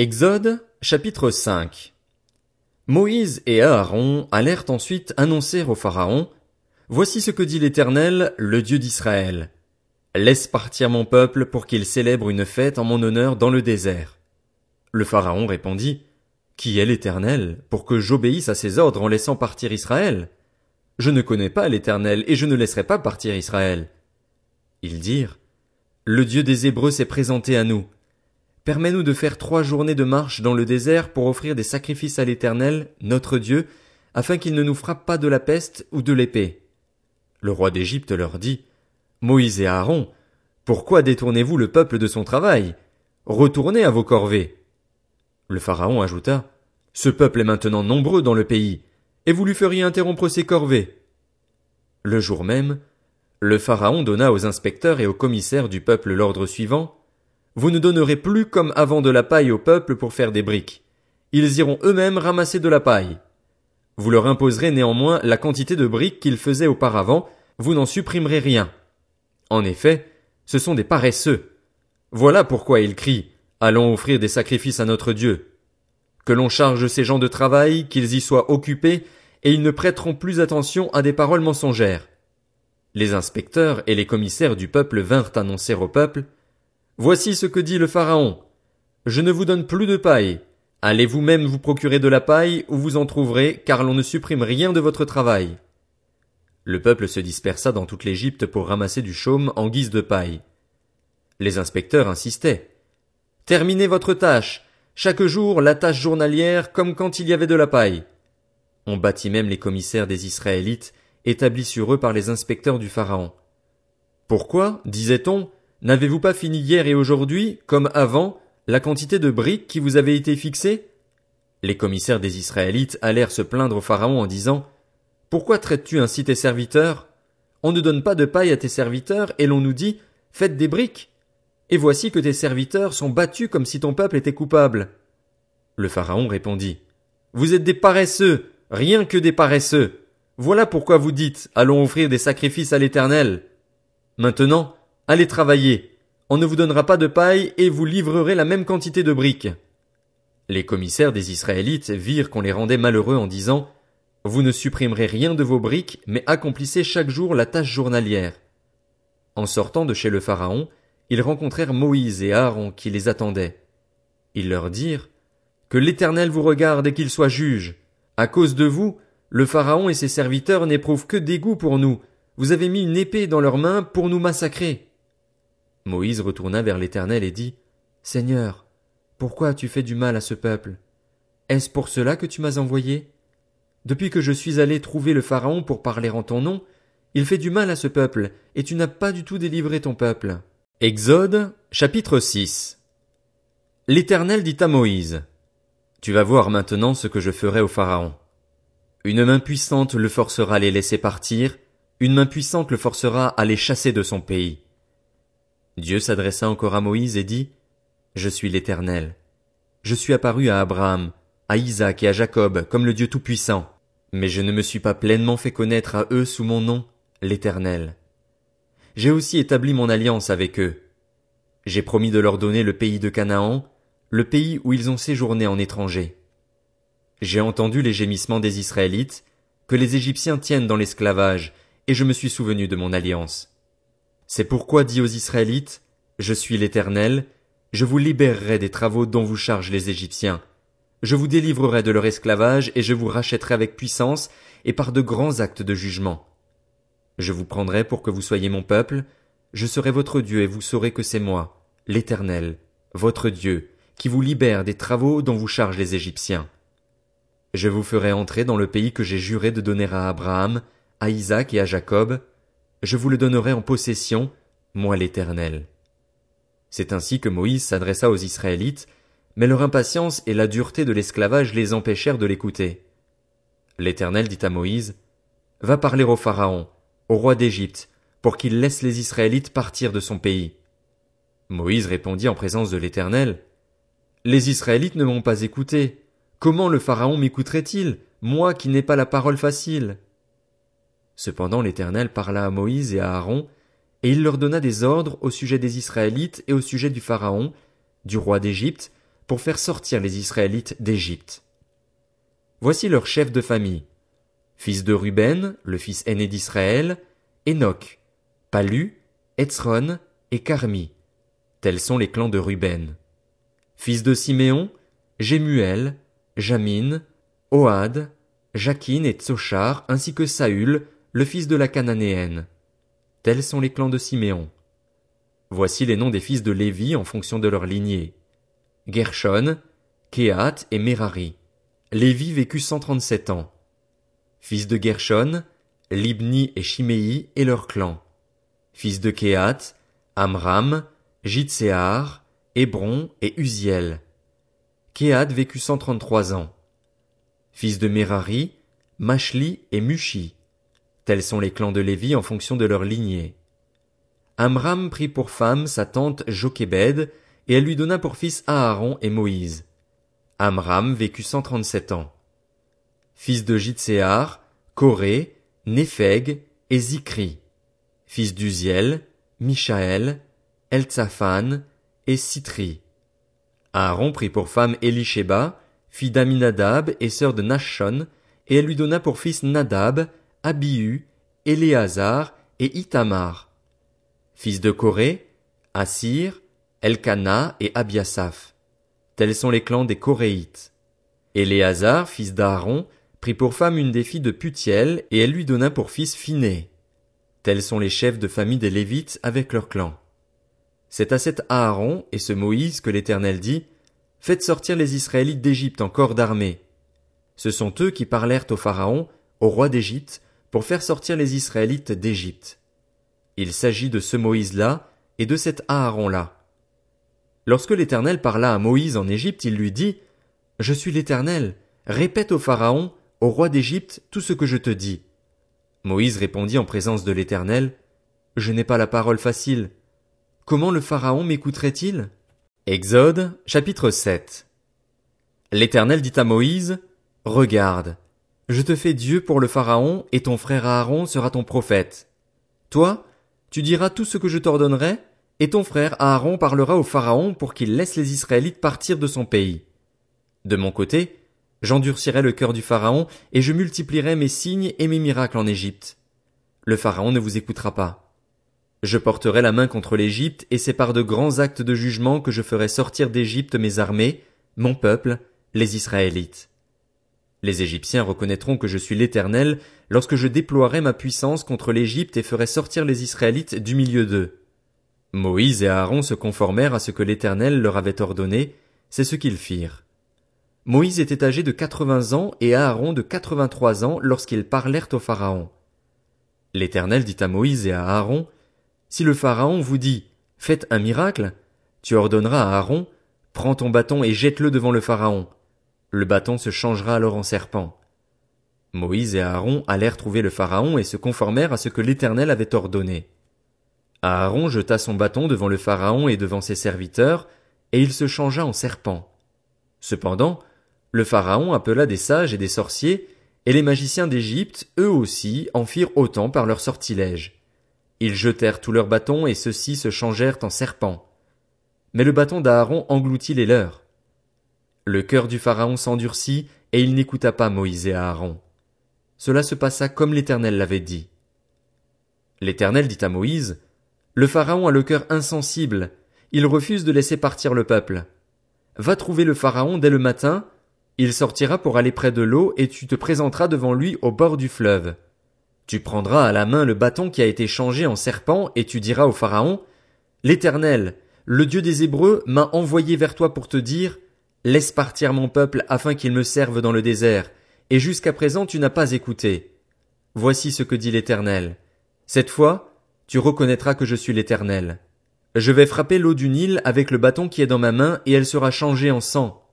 Exode, chapitre 5 Moïse et Aaron allèrent ensuite annoncer au Pharaon, Voici ce que dit l'Éternel, le Dieu d'Israël. Laisse partir mon peuple pour qu'il célèbre une fête en mon honneur dans le désert. Le Pharaon répondit, Qui est l'Éternel, pour que j'obéisse à ses ordres en laissant partir Israël? Je ne connais pas l'Éternel, et je ne laisserai pas partir Israël. Ils dirent, Le Dieu des Hébreux s'est présenté à nous. Permets-nous de faire trois journées de marche dans le désert pour offrir des sacrifices à l'Éternel, notre Dieu, afin qu'il ne nous frappe pas de la peste ou de l'épée. Le roi d'Égypte leur dit, Moïse et Aaron, pourquoi détournez-vous le peuple de son travail? Retournez à vos corvées. Le pharaon ajouta, Ce peuple est maintenant nombreux dans le pays, et vous lui feriez interrompre ses corvées. Le jour même, le pharaon donna aux inspecteurs et aux commissaires du peuple l'ordre suivant, vous ne donnerez plus comme avant de la paille au peuple pour faire des briques. Ils iront eux-mêmes ramasser de la paille. Vous leur imposerez néanmoins la quantité de briques qu'ils faisaient auparavant, vous n'en supprimerez rien. En effet, ce sont des paresseux. Voilà pourquoi ils crient, allons offrir des sacrifices à notre Dieu. Que l'on charge ces gens de travail, qu'ils y soient occupés, et ils ne prêteront plus attention à des paroles mensongères. Les inspecteurs et les commissaires du peuple vinrent annoncer au peuple, Voici ce que dit le Pharaon. Je ne vous donne plus de paille. Allez vous-même vous procurer de la paille où vous en trouverez, car l'on ne supprime rien de votre travail. Le peuple se dispersa dans toute l'Égypte pour ramasser du chaume en guise de paille. Les inspecteurs insistaient. Terminez votre tâche. Chaque jour la tâche journalière comme quand il y avait de la paille. On bâtit même les commissaires des Israélites, établis sur eux par les inspecteurs du Pharaon. Pourquoi, disait-on, N'avez-vous pas fini hier et aujourd'hui, comme avant, la quantité de briques qui vous avait été fixée? Les commissaires des Israélites allèrent se plaindre au Pharaon en disant, Pourquoi traites-tu ainsi tes serviteurs? On ne donne pas de paille à tes serviteurs et l'on nous dit, Faites des briques. Et voici que tes serviteurs sont battus comme si ton peuple était coupable. Le Pharaon répondit, Vous êtes des paresseux, rien que des paresseux. Voilà pourquoi vous dites, allons offrir des sacrifices à l'Éternel. Maintenant, Allez travailler. On ne vous donnera pas de paille et vous livrerez la même quantité de briques. Les commissaires des Israélites virent qu'on les rendait malheureux en disant Vous ne supprimerez rien de vos briques, mais accomplissez chaque jour la tâche journalière. En sortant de chez le Pharaon, ils rencontrèrent Moïse et Aaron qui les attendaient. Ils leur dirent Que l'Éternel vous regarde et qu'il soit juge. À cause de vous, le Pharaon et ses serviteurs n'éprouvent que dégoût pour nous. Vous avez mis une épée dans leurs mains pour nous massacrer. Moïse retourna vers l'Éternel et dit, Seigneur, pourquoi as-tu fait du mal à ce peuple? Est-ce pour cela que tu m'as envoyé? Depuis que je suis allé trouver le Pharaon pour parler en ton nom, il fait du mal à ce peuple, et tu n'as pas du tout délivré ton peuple. Exode, chapitre 6 L'Éternel dit à Moïse, Tu vas voir maintenant ce que je ferai au Pharaon. Une main puissante le forcera à les laisser partir, une main puissante le forcera à les chasser de son pays. Dieu s'adressa encore à Moïse et dit, Je suis l'Éternel. Je suis apparu à Abraham, à Isaac et à Jacob comme le Dieu Tout-Puissant, mais je ne me suis pas pleinement fait connaître à eux sous mon nom, l'Éternel. J'ai aussi établi mon alliance avec eux. J'ai promis de leur donner le pays de Canaan, le pays où ils ont séjourné en étranger. J'ai entendu les gémissements des Israélites, que les Égyptiens tiennent dans l'esclavage, et je me suis souvenu de mon alliance. C'est pourquoi dit aux Israélites, Je suis l'Éternel, je vous libérerai des travaux dont vous chargent les Égyptiens. Je vous délivrerai de leur esclavage et je vous rachèterai avec puissance et par de grands actes de jugement. Je vous prendrai pour que vous soyez mon peuple, je serai votre Dieu et vous saurez que c'est moi, l'Éternel, votre Dieu, qui vous libère des travaux dont vous chargent les Égyptiens. Je vous ferai entrer dans le pays que j'ai juré de donner à Abraham, à Isaac et à Jacob, je vous le donnerai en possession, moi l'Éternel. C'est ainsi que Moïse s'adressa aux Israélites, mais leur impatience et la dureté de l'esclavage les empêchèrent de l'écouter. L'Éternel dit à Moïse, Va parler au Pharaon, au roi d'Égypte, pour qu'il laisse les Israélites partir de son pays. Moïse répondit en présence de l'Éternel, Les Israélites ne m'ont pas écouté. Comment le Pharaon m'écouterait-il, moi qui n'ai pas la parole facile? Cependant l'Éternel parla à Moïse et à Aaron, et il leur donna des ordres au sujet des Israélites et au sujet du Pharaon, du roi d'Égypte, pour faire sortir les Israélites d'Égypte. Voici leurs chefs de famille. Fils de Ruben, le fils aîné d'Israël, Enoch, Palu, Etzron et Carmi. Tels sont les clans de Ruben. Fils de Siméon, Jémuel, Jamin, Ohad, Jakin et Tsochar, ainsi que Saül, le fils de la Cananéenne. Tels sont les clans de Siméon. Voici les noms des fils de Lévi en fonction de leur lignée. Gershon, Kehat et Merari. Lévi vécut cent trente-sept ans. Fils de Gershon, Libni et Shimei et leurs clans. Fils de Kehat, Amram, Jitséar, Hébron et Uziel. Kehat vécut cent trente-trois ans. Fils de Merari, Mashli et Mushi. Tels sont les clans de Lévi en fonction de leur lignée. Amram prit pour femme sa tante Jochébed, et elle lui donna pour fils Aaron et Moïse. Amram vécut cent trente-sept ans. Fils de Jitséar, Coré, Népheg et Zikri. Fils d'Uziel, Michaël, Eltsaphan et Citri. Aaron prit pour femme Elisheba, fille d'Aminadab et sœur de Nachshon, et elle lui donna pour fils Nadab, Abihu, Éléazar et Itamar. Fils de Coré, Assir, Elkana et Abiasaph. Tels sont les clans des Coréites. Éléazar, fils d'Aaron, prit pour femme une des filles de Putiel, et elle lui donna pour fils Phiné. Tels sont les chefs de famille des Lévites avec leurs clans. C'est à cet Aaron et ce Moïse que l'Éternel dit, Faites sortir les Israélites d'Égypte en corps d'armée. Ce sont eux qui parlèrent au Pharaon, au roi d'Égypte, pour faire sortir les Israélites d'Égypte. Il s'agit de ce Moïse-là et de cet Aaron-là. Lorsque l'Éternel parla à Moïse en Égypte, il lui dit, Je suis l'Éternel, répète au Pharaon, au roi d'Égypte, tout ce que je te dis. Moïse répondit en présence de l'Éternel, Je n'ai pas la parole facile. Comment le Pharaon m'écouterait-il? Exode, chapitre 7. L'Éternel dit à Moïse, Regarde, je te fais Dieu pour le Pharaon, et ton frère Aaron sera ton prophète. Toi, tu diras tout ce que je t'ordonnerai, et ton frère Aaron parlera au Pharaon pour qu'il laisse les Israélites partir de son pays. De mon côté, j'endurcirai le cœur du Pharaon, et je multiplierai mes signes et mes miracles en Égypte. Le Pharaon ne vous écoutera pas. Je porterai la main contre l'Égypte, et c'est par de grands actes de jugement que je ferai sortir d'Égypte mes armées, mon peuple, les Israélites. Les Égyptiens reconnaîtront que je suis l'Éternel lorsque je déploierai ma puissance contre l'Égypte et ferai sortir les Israélites du milieu d'eux. Moïse et Aaron se conformèrent à ce que l'Éternel leur avait ordonné, c'est ce qu'ils firent. Moïse était âgé de quatre-vingts ans et Aaron de quatre-vingt-trois ans lorsqu'ils parlèrent au Pharaon. L'Éternel dit à Moïse et à Aaron, Si le Pharaon vous dit, Faites un miracle, tu ordonneras à Aaron, Prends ton bâton et jette-le devant le Pharaon. Le bâton se changera alors en serpent. Moïse et Aaron allèrent trouver le Pharaon et se conformèrent à ce que l'Éternel avait ordonné. Aaron jeta son bâton devant le Pharaon et devant ses serviteurs, et il se changea en serpent. Cependant, le Pharaon appela des sages et des sorciers, et les magiciens d'Égypte, eux aussi, en firent autant par leurs sortilèges. Ils jetèrent tous leurs bâtons, et ceux-ci se changèrent en serpents. Mais le bâton d'Aaron engloutit les leurs. Le cœur du Pharaon s'endurcit, et il n'écouta pas Moïse et Aaron. Cela se passa comme l'Éternel l'avait dit. L'Éternel dit à Moïse, le Pharaon a le cœur insensible, il refuse de laisser partir le peuple. Va trouver le Pharaon dès le matin, il sortira pour aller près de l'eau et tu te présenteras devant lui au bord du fleuve. Tu prendras à la main le bâton qui a été changé en serpent et tu diras au Pharaon, L'Éternel, le Dieu des Hébreux, m'a envoyé vers toi pour te dire, Laisse partir mon peuple afin qu'il me serve dans le désert, et jusqu'à présent tu n'as pas écouté. Voici ce que dit l'Éternel. Cette fois, tu reconnaîtras que je suis l'Éternel. Je vais frapper l'eau du Nil avec le bâton qui est dans ma main, et elle sera changée en sang.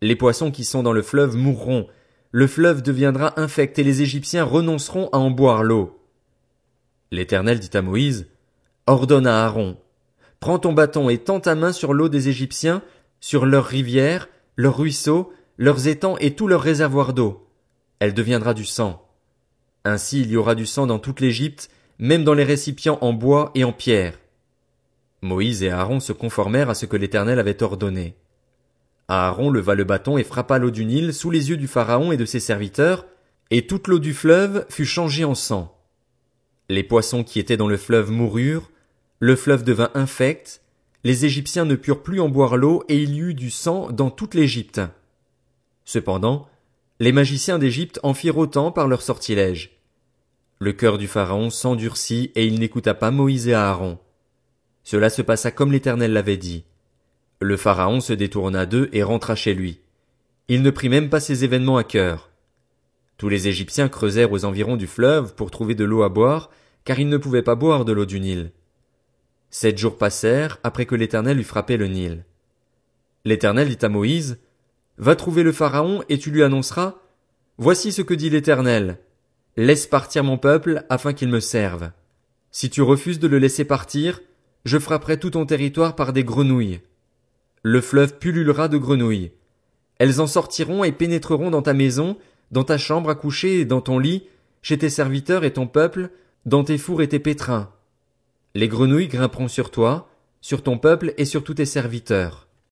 Les poissons qui sont dans le fleuve mourront, le fleuve deviendra infect, et les Égyptiens renonceront à en boire l'eau. L'Éternel dit à Moïse, Ordonne à Aaron, Prends ton bâton et tends ta main sur l'eau des Égyptiens, sur leurs rivières, leurs ruisseaux, leurs étangs et tous leurs réservoirs d'eau. Elle deviendra du sang. Ainsi il y aura du sang dans toute l'Égypte, même dans les récipients en bois et en pierre. Moïse et Aaron se conformèrent à ce que l'Éternel avait ordonné. Aaron leva le bâton et frappa l'eau du Nil sous les yeux du Pharaon et de ses serviteurs, et toute l'eau du fleuve fut changée en sang. Les poissons qui étaient dans le fleuve moururent, le fleuve devint infect, les Égyptiens ne purent plus en boire l'eau et il y eut du sang dans toute l'Égypte. Cependant, les magiciens d'Égypte en firent autant par leurs sortilèges. Le cœur du Pharaon s'endurcit et il n'écouta pas Moïse et Aaron. Cela se passa comme l'Éternel l'avait dit. Le Pharaon se détourna d'eux et rentra chez lui. Il ne prit même pas ces événements à cœur. Tous les Égyptiens creusèrent aux environs du fleuve pour trouver de l'eau à boire, car ils ne pouvaient pas boire de l'eau du Nil. Sept jours passèrent après que l'Éternel eut frappé le Nil. L'Éternel dit à Moïse, Va trouver le Pharaon et tu lui annonceras, Voici ce que dit l'Éternel. Laisse partir mon peuple afin qu'il me serve. Si tu refuses de le laisser partir, je frapperai tout ton territoire par des grenouilles. Le fleuve pullulera de grenouilles. Elles en sortiront et pénétreront dans ta maison, dans ta chambre à coucher et dans ton lit, chez tes serviteurs et ton peuple, dans tes fours et tes pétrins. Les grenouilles grimperont sur toi, sur ton peuple et sur tous tes serviteurs.